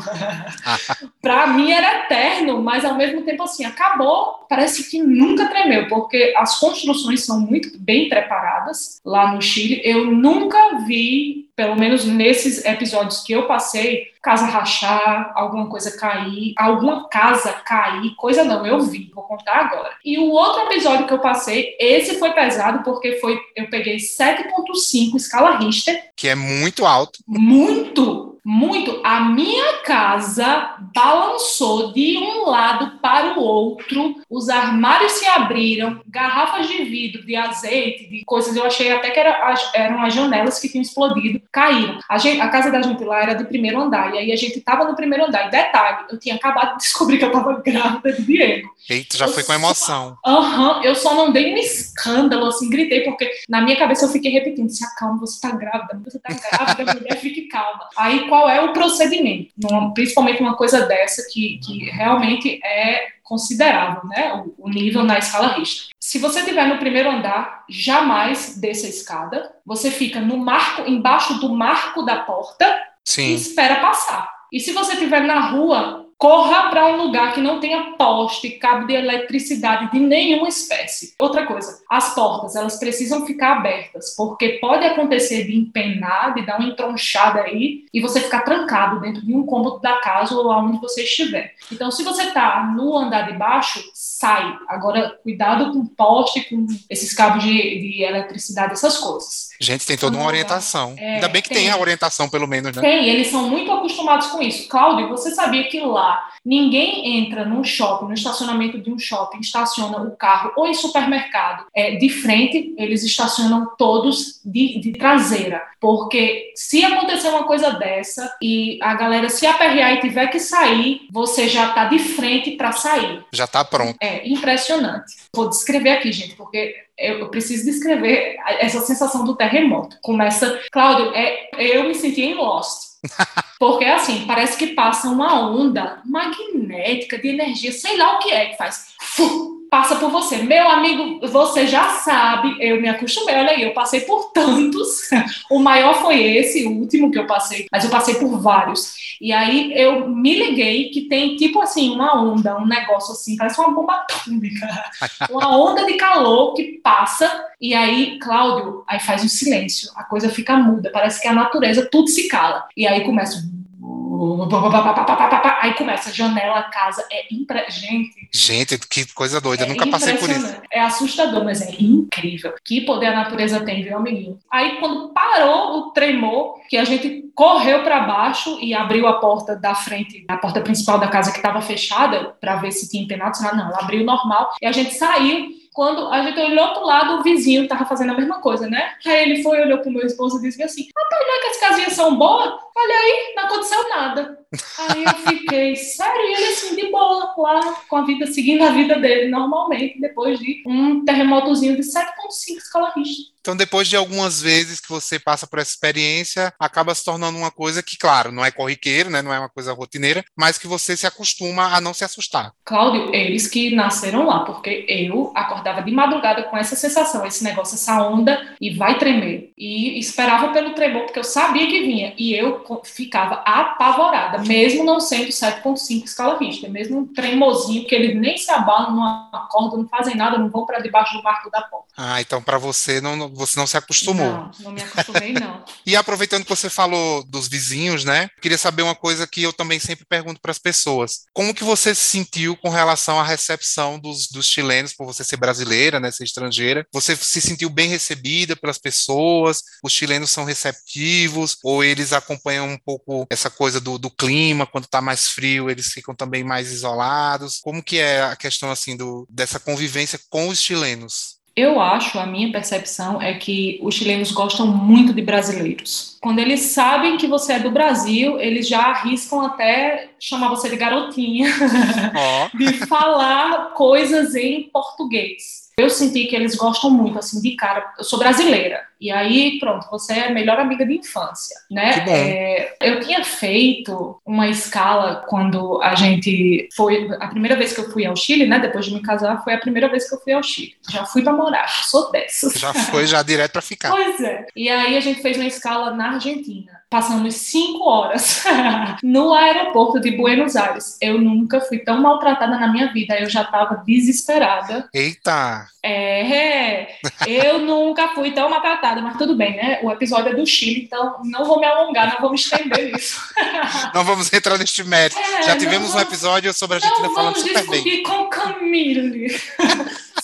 Para mim era eterno, mas ao mesmo tempo assim, acabou, parece que nunca tremeu, porque as construções são muito bem preparadas lá no Chile. Eu nunca vi pelo menos nesses episódios que eu passei, casa rachar, alguma coisa cair, alguma casa cair, coisa não, eu vi, vou contar agora. E o outro episódio que eu passei, esse foi pesado porque foi eu peguei 7.5 escala Richter, que é muito alto. Muito muito. A minha casa balançou de um lado para o outro, os armários se abriram, garrafas de vidro, de azeite, de coisas, eu achei até que era, eram as janelas que tinham explodido, caíram. A, gente, a casa da gente lá era de primeiro andar, e aí a gente estava no primeiro andar. E detalhe, eu tinha acabado de descobrir que eu estava grávida de Diego. Eita, já eu foi com emoção. Aham, uhum, eu só não dei um escândalo, assim, gritei, porque na minha cabeça eu fiquei repetindo: se acalma, você está grávida, você está grávida, mulher, fique calma. Aí, qual é o procedimento, principalmente uma coisa dessa que, que realmente é considerável, né? O, o nível na escala Richter. Se você estiver no primeiro andar, jamais desça a escada. Você fica no marco, embaixo do marco da porta Sim. e espera passar. E se você estiver na rua, corra para um lugar que não tenha poste, cabo de eletricidade de nenhuma espécie. Outra coisa, as portas, elas precisam ficar abertas, porque pode acontecer de empenar, de dar uma entronchada aí e você ficar trancado dentro de um cômodo da casa ou aonde você estiver. Então, se você está no andar de baixo, sai. Agora, cuidado com poste, com esses cabos de, de eletricidade, essas coisas. Gente, tem toda uma orientação. É, Ainda bem que tem, tem a orientação, pelo menos, né? Tem, eles são muito acostumados com isso. Cláudio, você sabia que lá ninguém entra num shopping, no estacionamento de um shopping, estaciona o carro ou em supermercado é, de frente, eles estacionam todos de, de traseira. Porque se acontecer uma coisa dessa e a galera se aperrear e tiver que sair, você já está de frente para sair. Já está pronto. É impressionante. Vou descrever aqui, gente, porque eu preciso descrever essa sensação do terremoto. Começa, Cláudio, é, eu me senti em Lost. Porque assim, parece que passa uma onda magnética de energia, sei lá o que é que faz. Passa por você. Meu amigo, você já sabe, eu me acostumei, olha aí, eu passei por tantos. O maior foi esse, o último que eu passei, mas eu passei por vários. E aí eu me liguei que tem tipo assim, uma onda, um negócio assim, parece uma bomba atômica. Uma onda de calor que passa, e aí, Cláudio, aí faz um silêncio, a coisa fica muda, parece que a natureza tudo se cala. E aí começa Aí começa, janela, casa, é impre... gente. Gente, que coisa doida, é nunca passei por isso. É assustador, mas é incrível. Que poder a natureza tem, viu, amiguinho? Aí quando parou o tremor, que a gente correu para baixo e abriu a porta da frente, a porta principal da casa que estava fechada, para ver se tinha empenado. Ah, não, abriu normal. E a gente saiu quando a gente olhou pro lado, o vizinho estava fazendo a mesma coisa, né? Aí ele foi, olhou pro meu esposo e disse assim: Rapaz, não é que as casinhas são boas? Olha aí, não aconteceu nada. Aí eu fiquei, sério, ele assim, de boa, lá, com a vida, seguindo a vida dele normalmente, depois de um terremotozinho de 7,5 escala Richter. Então, depois de algumas vezes que você passa por essa experiência, acaba se tornando uma coisa que, claro, não é corriqueiro, né, não é uma coisa rotineira, mas que você se acostuma a não se assustar. Cláudio, eles que nasceram lá, porque eu acordava de madrugada com essa sensação, esse negócio, essa onda, e vai tremer. E esperava pelo tremor, porque eu sabia que vinha. E eu ficava apavorada, mesmo não sendo 7,5 escala Richter, mesmo um tremorzinho que eles nem se abalam, não acordam, não fazem nada, não vão para debaixo do marco da porta. Ah, então para você não você não se acostumou. Não, não me acostumei, não. e aproveitando que você falou dos vizinhos, né? Queria saber uma coisa que eu também sempre pergunto para as pessoas. Como que você se sentiu com relação à recepção dos, dos chilenos, por você ser brasileira, né? Ser estrangeira? Você se sentiu bem recebida pelas pessoas? Os chilenos são receptivos? Ou eles acompanham um pouco essa coisa do, do clima? Quando está mais frio, eles ficam também mais isolados? Como que é a questão, assim, do, dessa convivência com os chilenos? Eu acho, a minha percepção é que os chilenos gostam muito de brasileiros. Quando eles sabem que você é do Brasil, eles já arriscam até chamar você de garotinha, oh. de falar coisas em português. Eu senti que eles gostam muito, assim, de cara. Eu sou brasileira. E aí, pronto, você é a melhor amiga de infância, né? É, eu tinha feito uma escala quando a gente foi. A primeira vez que eu fui ao Chile, né? Depois de me casar, foi a primeira vez que eu fui ao Chile. Já fui para morar, sou dessas. Já foi, já direto para ficar. Pois é. E aí a gente fez uma escala na Argentina. Passamos cinco horas no aeroporto de Buenos Aires. Eu nunca fui tão maltratada na minha vida. Eu já estava desesperada. Eita! É, eu nunca fui tão maltratada, mas tudo bem, né? O episódio é do Chile, então não vou me alongar, não vou me estender nisso. não vamos entrar neste mérito. É, Já tivemos um episódio sobre a Argentina falando super bem. com Camille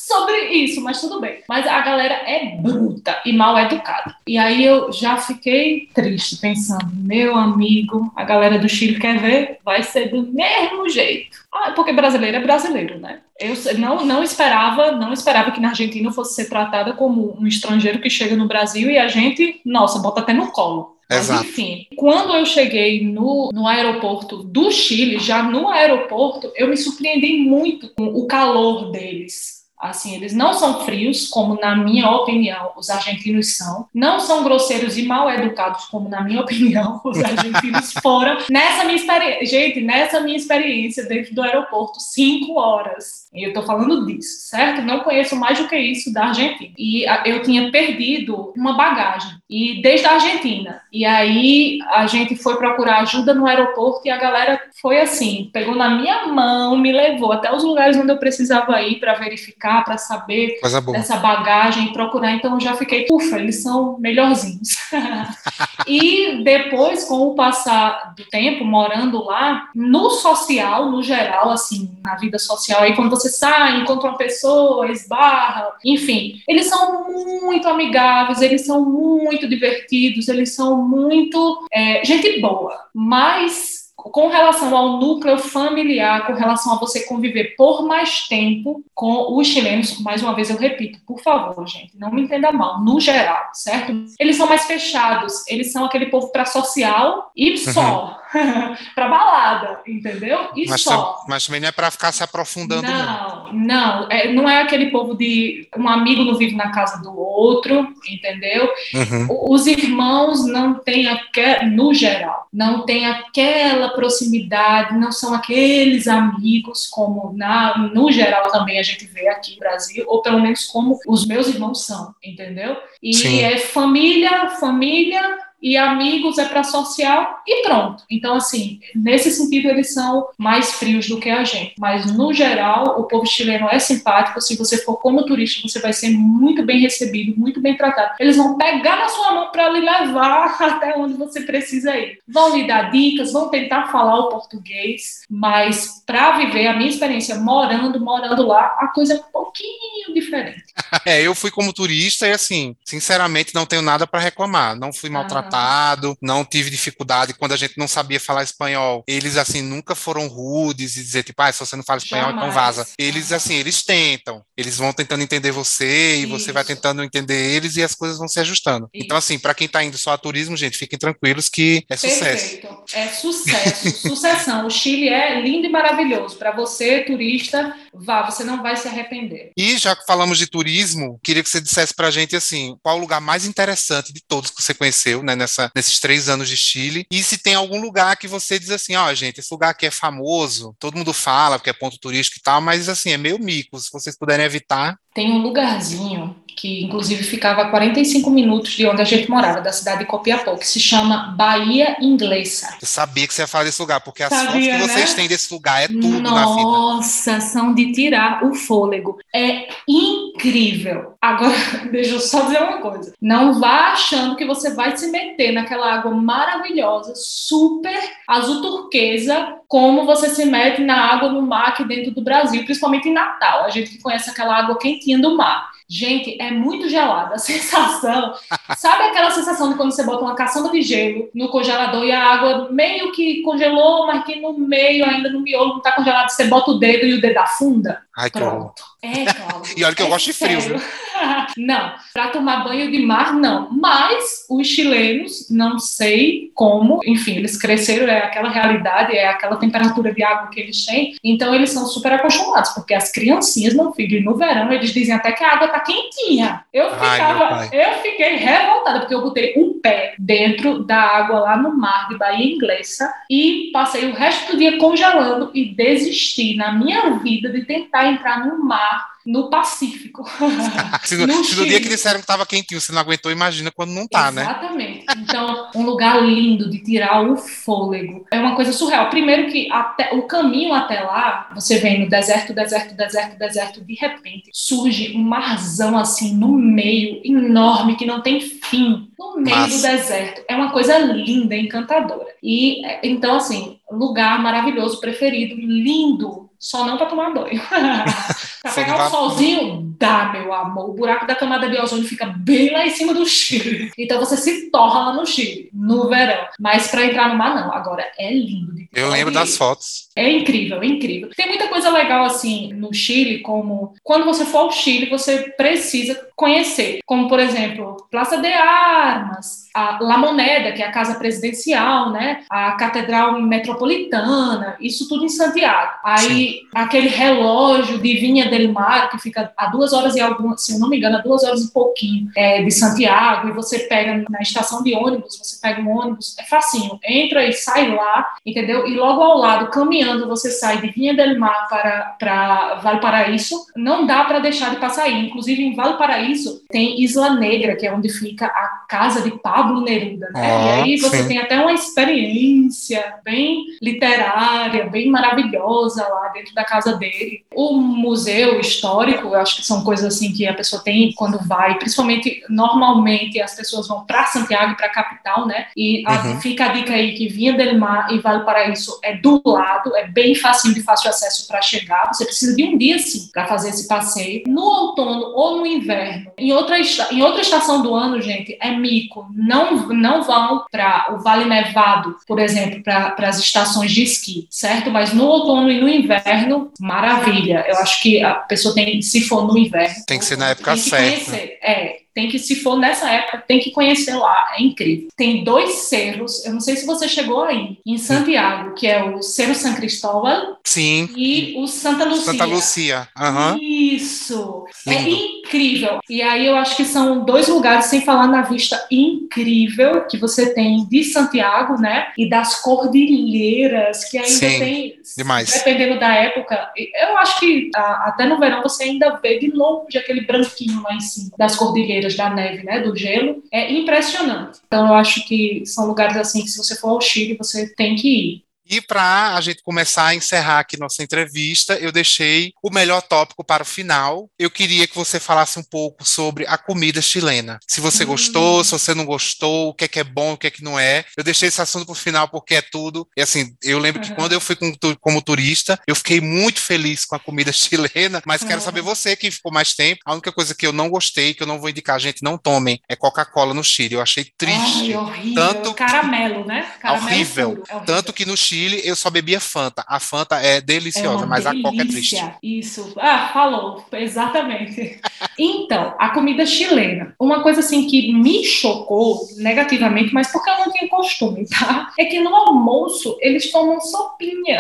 sobre isso, mas tudo bem. Mas a galera é bruta e mal educada. E aí eu já fiquei triste, pensando, meu amigo, a galera do Chile quer ver, vai ser do mesmo jeito. Ah, porque brasileiro é brasileiro, né? Eu não, não esperava, não esperava que na Argentina fosse ser tratada como um estrangeiro que chega no Brasil e a gente, nossa, bota até no colo. Mas, Exato. enfim, quando eu cheguei no, no aeroporto do Chile, já no aeroporto, eu me surpreendi muito com o calor deles Assim, eles não são frios, como na minha opinião os argentinos são. Não são grosseiros e mal educados, como na minha opinião os argentinos foram. Nessa minha experiência, gente, nessa minha experiência dentro do aeroporto, cinco horas. E eu tô falando disso, certo? Não conheço mais do que isso da Argentina. E eu tinha perdido uma bagagem. E desde a Argentina. E aí a gente foi procurar ajuda no aeroporto e a galera foi assim, pegou na minha mão, me levou até os lugares onde eu precisava ir para verificar, para saber dessa bagagem, procurar. Então eu já fiquei, ufa, eles são melhorzinhos. e depois, com o passar do tempo, morando lá, no social, no geral, assim, na vida social, aí quando você sai, encontra uma pessoa, esbarra, enfim, eles são muito amigáveis, eles são muito divertidos, eles são muito é, gente boa, mas com relação ao núcleo familiar, com relação a você conviver por mais tempo com os chilenos, mais uma vez eu repito, por favor, gente, não me entenda mal, no geral, certo? Eles são mais fechados, eles são aquele povo para social e uhum. só. para balada, entendeu? E mas, só. Mas também não é para ficar se aprofundando. Não, não, é, não é aquele povo de um amigo não vive na casa do outro, entendeu? Uhum. Os irmãos não têm aquela, no geral, não tem aquela proximidade, não são aqueles amigos como na, no geral também a gente vê aqui no Brasil, ou pelo menos como os meus irmãos são, entendeu? E Sim. é família, família e amigos é para social e pronto. Então, assim, nesse sentido, eles são mais frios do que a gente. Mas, no geral, o povo chileno é simpático. Se você for como turista, você vai ser muito bem recebido, muito bem tratado. Eles vão pegar na sua mão para lhe levar até onde você precisa ir. Vão lhe dar dicas, vão tentar falar o português, mas para viver a minha experiência morando, morando lá, a coisa é um pouquinho diferente. É, eu fui como turista e, assim, sinceramente, não tenho nada para reclamar. Não fui maltratado tratado, não tive dificuldade quando a gente não sabia falar espanhol. Eles, assim, nunca foram rudes e dizer, tipo, ah, se você não fala espanhol, então Jamais. então vaza. Eles, assim, eles tentam. Eles vão tentando entender você e Isso. você vai tentando entender eles e as coisas vão se ajustando. Isso. Então, assim, para quem tá indo só a turismo, gente, fiquem tranquilos que é sucesso. Perfeito. É sucesso, sucessão. O Chile é lindo e maravilhoso. Para você, turista, vá, você não vai se arrepender. E já que falamos de turismo, queria que você dissesse pra gente, assim, qual o lugar mais interessante de todos que você conheceu, né, nessa, nesses três anos de Chile. E se tem algum lugar que você diz assim, ó, oh, gente, esse lugar aqui é famoso, todo mundo fala porque é ponto turístico e tal, mas assim, é meio mico. Se vocês puderem evitar, tem um lugarzinho que inclusive ficava a 45 minutos de onde a gente morava, da cidade de Copiapó, que se chama Bahia Inglesa. Eu sabia que você ia falar desse lugar, porque as sabia, fotos que vocês né? têm desse lugar é tudo Nossa, na vida. Nossa, são de tirar o fôlego. É incrível. Agora, deixa eu só dizer uma coisa. Não vá achando que você vai se meter naquela água maravilhosa, super azul turquesa, como você se mete na água no mar aqui dentro do Brasil, principalmente em Natal. A gente que conhece aquela água quentinha do mar. Gente, é muito gelada. A sensação. sabe aquela sensação de quando você bota uma caçamba de gelo no congelador e a água meio que congelou, mas que no meio, ainda no miolo, não está congelado, você bota o dedo e o dedo afunda? Ai, Pronto. É, Cláudio. e olha que é eu gosto sério. de frio, viu? não, para tomar banho de mar, não. Mas os chilenos, não sei como, enfim, eles cresceram, é aquela realidade, é aquela temperatura de água que eles têm, então eles são super acostumados, porque as criancinhas, não filho, e no verão eles dizem até que a água tá quentinha. Eu ficava, Ai, eu fiquei revoltada, porque eu botei um pé dentro da água lá no mar de Bahia Inglesa e passei o resto do dia congelando e desisti na minha vida de tentar entrar no mar no Pacífico. se, no, no, se no dia que disseram que estava quentinho, você não aguentou, imagina quando não tá, Exatamente. né? Exatamente. Então, um lugar lindo de tirar o fôlego. É uma coisa surreal. Primeiro que até, o caminho até lá, você vem no deserto, deserto, deserto, deserto, de repente surge um marzão assim no meio, enorme, que não tem fim, no meio Mas... do deserto. É uma coisa linda, encantadora. E é, então, assim, lugar maravilhoso, preferido, lindo, só não para tomar banho. para pegar o solzinho, dá, meu amor. O buraco da camada de ozônio fica bem lá em cima do Chile. Então você se torra lá no Chile, no verão. Mas para entrar no mar, não. Agora, é lindo. Eu lembro das fotos. É incrível, é incrível. Tem muita coisa legal, assim, no Chile, como quando você for ao Chile, você precisa conhecer. Como, por exemplo, Praça de Armas, a La Moneda, que é a casa presidencial, né? A Catedral Metropolitana, isso tudo em Santiago. Aí, Sim. aquele relógio de Vinha del Mar, que fica a duas duas horas e algumas, se eu não me engano, a duas horas e pouquinho é, de Santiago, e você pega na estação de ônibus, você pega um ônibus, é facinho, entra e sai lá, entendeu? E logo ao lado, caminhando, você sai de Vinha del Mar para, para Valparaíso, não dá para deixar de passar aí. Inclusive, em Valparaíso tem Isla Negra, que é onde fica a casa de Pablo Neruda, né? Oh, e aí você sim. tem até uma experiência bem literária, bem maravilhosa lá dentro da casa dele. O museu histórico, eu acho que são coisas assim que a pessoa tem quando vai, principalmente normalmente as pessoas vão para Santiago, para a capital, né? E uhum. a, fica a dica aí que Vinha del Mar e Valparaíso é do lado, é bem fácil de fácil acesso para chegar. Você precisa de um dia sim para fazer esse passeio. No outono ou no inverno, em outra em outra estação do ano, gente, é mico. Não não vão para o Vale Nevado, por exemplo, para as estações de esqui, certo? Mas no outono e no inverno, maravilha. Eu acho que a pessoa tem, se for no tem que ser na época certa. Conhecer. É, tem que, se for nessa época, tem que conhecer lá, é incrível. Tem dois cerros, eu não sei se você chegou aí, em Santiago, que é o Cerro San Cristóbal Sim. e o Santa Lucia. Santa Lucia. Uhum. Isso. É Lindo. É incrível. E aí eu acho que são dois lugares, sem falar na vista incrível que você tem de Santiago, né? E das cordilheiras, que ainda Sim. tem. Demais. Dependendo da época, eu acho que até no verão você ainda vê de longe aquele branquinho lá em cima das cordilheiras da neve, né, do gelo, é impressionante. Então eu acho que são lugares assim que se você for ao Chile, você tem que ir. E para a gente começar a encerrar aqui nossa entrevista, eu deixei o melhor tópico para o final. Eu queria que você falasse um pouco sobre a comida chilena. Se você hum. gostou, se você não gostou, o que é que é bom, o que é que não é. Eu deixei esse assunto para o final porque é tudo. E assim, eu lembro uhum. que quando eu fui com, como turista, eu fiquei muito feliz com a comida chilena, mas uhum. quero saber você que ficou mais tempo. A única coisa que eu não gostei, que eu não vou indicar, gente, não tomem, é Coca-Cola no Chile. Eu achei triste. Ai, horrível. Tanto Caramelo, né? Caramelo horrível. É horrível. Tanto que no Chile Chile, eu só bebia Fanta. A Fanta é deliciosa, é mas delícia. a Coca é triste. Isso. Ah, falou. Exatamente. então, a comida chilena. Uma coisa assim que me chocou negativamente, mas porque eu não tinha costume, tá? É que no almoço eles tomam sopinha.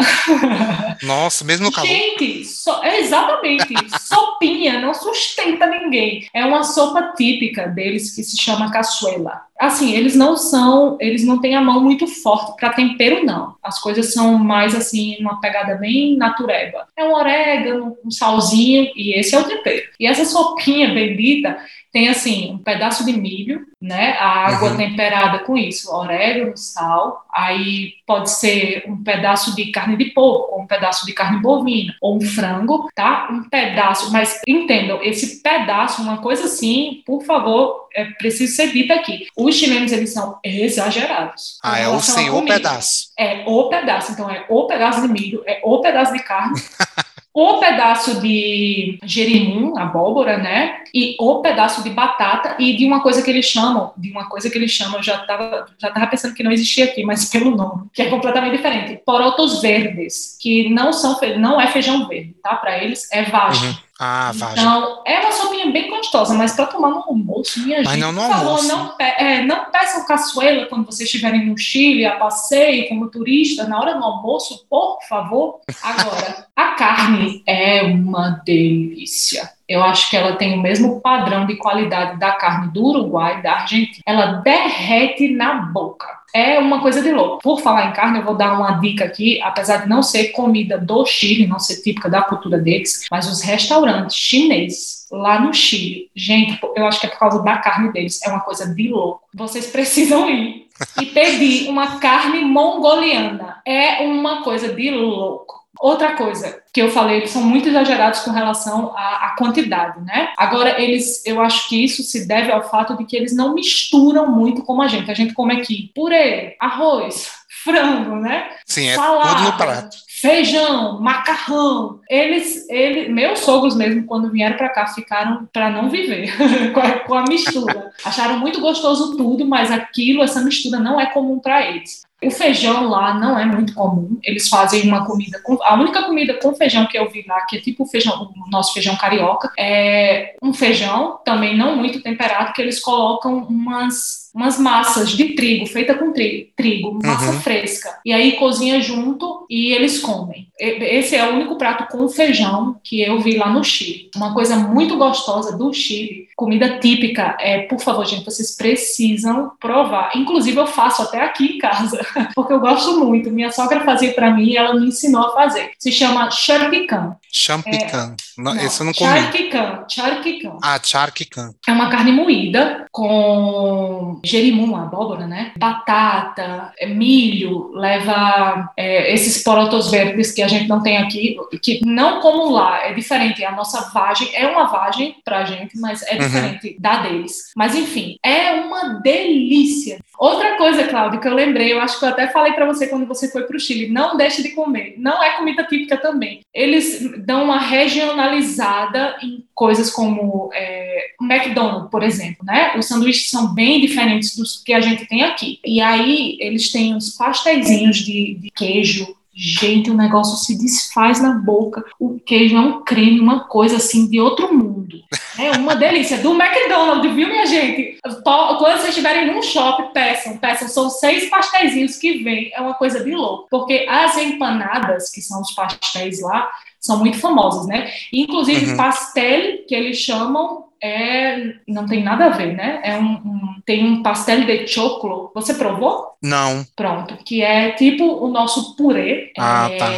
Nossa, mesmo no calor. Gente, so... Exatamente. sopinha não sustenta ninguém. É uma sopa típica deles que se chama caçuela assim, eles não são, eles não têm a mão muito forte para tempero, não. As coisas são mais assim, uma pegada bem natureba. É um orégano, um salzinho, e esse é o tempero. E essa sopinha bendita tem assim um pedaço de milho, né? A água uhum. temperada com isso, orégano, sal. Aí pode ser um pedaço de carne de porco, um pedaço de carne bovina, ou um frango, tá? Um pedaço, mas entendam, esse pedaço, uma coisa assim, por favor, é preciso ser dita aqui. Os chilenos eles são exagerados. Ah, é o o pedaço. É o pedaço, então é o pedaço de milho, é o pedaço de carne. o pedaço de gerimum, abóbora, né? E o pedaço de batata e de uma coisa que eles chamam, de uma coisa que eles chamam, eu já estava já tava pensando que não existia aqui, mas pelo nome, que é completamente diferente. Porotos verdes, que não são não é feijão verde, tá? Para eles é vagem. Uhum. Ah, vagem. Então, é uma sopinha bem gostosa, mas para tomar no almoço, minha mas gente, não no por favor, almoço. não, pe é, não peçam caçuela quando vocês estiverem no Chile, a passeio, como turista, na hora do almoço, por favor. Agora, a carne é uma delícia. Eu acho que ela tem o mesmo padrão de qualidade da carne do Uruguai, da Argentina. Ela derrete na boca. É uma coisa de louco. Por falar em carne, eu vou dar uma dica aqui, apesar de não ser comida do Chile, não ser típica da cultura deles, mas os restaurantes chineses lá no Chile, gente, eu acho que é por causa da carne deles, é uma coisa de louco. Vocês precisam ir e pedir uma carne mongoliana. É uma coisa de louco. Outra coisa que eu falei, eles são muito exagerados com relação à, à, quantidade, né? Agora, eles, eu acho que isso se deve ao fato de que eles não misturam muito como a gente. A gente come aqui purê, arroz, frango, né? Sim, é Salada, tudo no prato. Feijão, macarrão. Eles, eles, meus sogros mesmo, quando vieram para cá, ficaram para não viver com, a, com a mistura. Acharam muito gostoso tudo, mas aquilo, essa mistura não é comum para eles. O feijão lá não é muito comum. Eles fazem uma comida com. A única comida com feijão que eu vi lá, que é tipo feijão, o nosso feijão carioca, é um feijão também não muito temperado, que eles colocam umas umas massas de trigo, feita com tri trigo, massa uhum. fresca. E aí cozinha junto e eles comem. Esse é o único prato com feijão que eu vi lá no Chile. Uma coisa muito gostosa do Chile, comida típica, é, por favor, gente, vocês precisam provar. Inclusive eu faço até aqui em casa, porque eu gosto muito. Minha sogra fazia para mim e ela me ensinou a fazer. Se chama charpican. Champican. É, não, esse eu não comi. Charquican. Charquican. Ah, charquican. É uma carne moída com gerimum, abóbora, né? Batata, é, milho, leva é, esses porotos verdes que a gente não tem aqui, que não como lá, é diferente. A nossa vagem é uma vagem pra gente, mas é uhum. diferente uhum. da deles. Mas enfim, é uma delícia. Outra coisa, Cláudio, que eu lembrei, eu acho que eu até falei para você quando você foi pro Chile, não deixe de comer. Não é comida típica também. Eles dão uma regionalizada em coisas como é, o McDonald's, por exemplo, né? Os sanduíches são bem diferentes dos que a gente tem aqui. E aí eles têm uns pastéisinhos de, de queijo Gente, o negócio se desfaz na boca. O queijo é um creme, uma coisa assim de outro mundo. É uma delícia. Do McDonald's, viu, minha gente? Quando vocês estiverem num shopping, peçam, peçam. São seis pastéis que vem. É uma coisa de louco. Porque as empanadas, que são os pastéis lá, são muito famosas, né? Inclusive, uhum. pastel, que eles chamam, é, não tem nada a ver, né? É um, um, tem um pastel de choclo. Você provou? Não. Pronto, que é tipo o nosso purê. Ah, é, tá.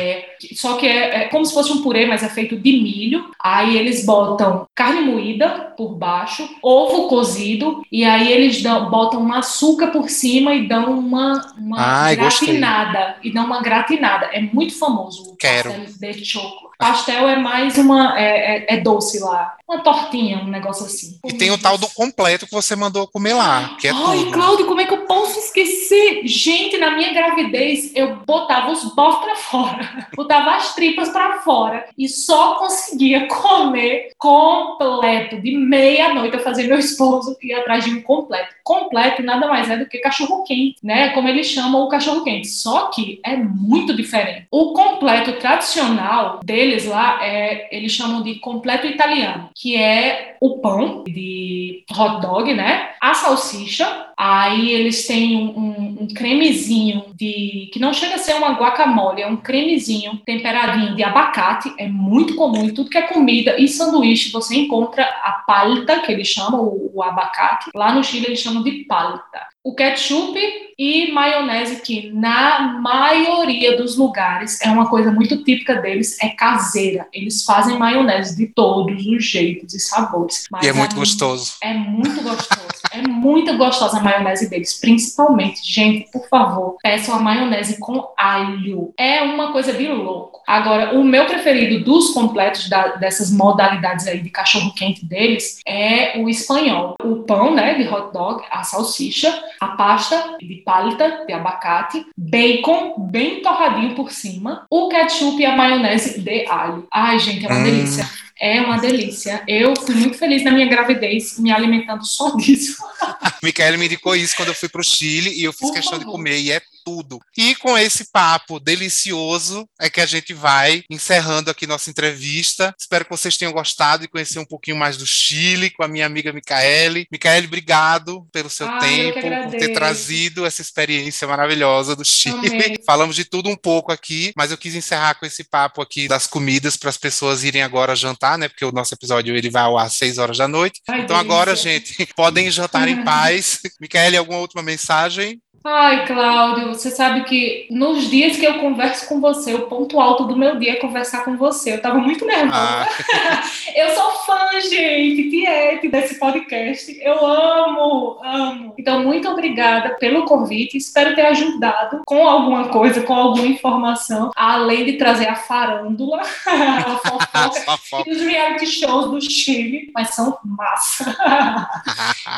Só que é, é, como se fosse um purê, mas é feito de milho. Aí eles botam carne moída por baixo, ovo cozido, e aí eles dão, botam um açúcar por cima e dão uma, uma Ai, gratinada. Gostei. E dão uma gratinada. É muito famoso o Quero. pastel de choclo. Pastel é mais uma. É, é, é, doce lá. Uma tortinha, um negócio assim. E tem o tal do completo que você mandou comer lá, que é Ai, tudo. Cláudio, como é que eu posso esquecer? Gente, na minha gravidez, eu botava os bofs pra fora, botava as tripas pra fora e só conseguia comer completo. De meia-noite eu fazia meu esposo ir atrás de um completo. Completo nada mais é do que cachorro-quente, né? Como eles chamam o cachorro-quente. Só que é muito diferente. O completo tradicional dele deles lá, é, eles chamam de completo italiano, que é o pão de hot dog, né? A salsicha, aí eles têm um, um, um, cremezinho de que não chega a ser uma guacamole, é um cremezinho temperadinho de abacate, é muito comum em tudo que é comida e sanduíche você encontra a palta, que eles chamam o, o abacate. Lá no Chile eles chamam de palta o ketchup e maionese, que na maioria dos lugares é uma coisa muito típica deles, é caseira. Eles fazem maionese de todos os jeitos e sabores. e é muito gostoso. É muito gostoso. É muito gostosa a maionese deles, principalmente. Gente, por favor, peçam a maionese com alho. É uma coisa de louco. Agora, o meu preferido dos completos da, dessas modalidades aí de cachorro-quente deles é o espanhol. O pão, né, de hot dog, a salsicha, a pasta de palta, de abacate, bacon bem torradinho por cima, o ketchup e a maionese de alho. Ai, gente, é uma hum. delícia. É uma delícia. Eu fui muito feliz na minha gravidez me alimentando só disso. Micaela me indicou isso quando eu fui para o Chile e eu fiz Por questão favor. de comer e é tudo. E com esse papo delicioso é que a gente vai encerrando aqui nossa entrevista. Espero que vocês tenham gostado e conhecer um pouquinho mais do Chile com a minha amiga Micaele. Micaele, obrigado pelo seu Ai, tempo, por ter trazido essa experiência maravilhosa do Chile. Amém. Falamos de tudo um pouco aqui, mas eu quis encerrar com esse papo aqui das comidas para as pessoas irem agora jantar, né? Porque o nosso episódio ele vai ao ar às 6 horas da noite. Ai, então delícia. agora, gente, podem jantar em paz. Micaele, alguma última mensagem? Ai, Cláudio, você sabe que nos dias que eu converso com você, o ponto alto do meu dia é conversar com você. Eu tava muito nervosa. Ah. eu sou fã, gente, Tiete, desse podcast. Eu amo, amo. Então, muito obrigada pelo convite. Espero ter ajudado com alguma coisa, com alguma informação, além de trazer a farândula, a fofoca e os reality shows do Chile, mas são massa.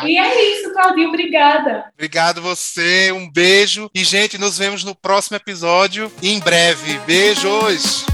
e é isso, Claudinho, obrigada. Obrigado você um beijo e, gente, nos vemos no próximo episódio em breve. Beijos!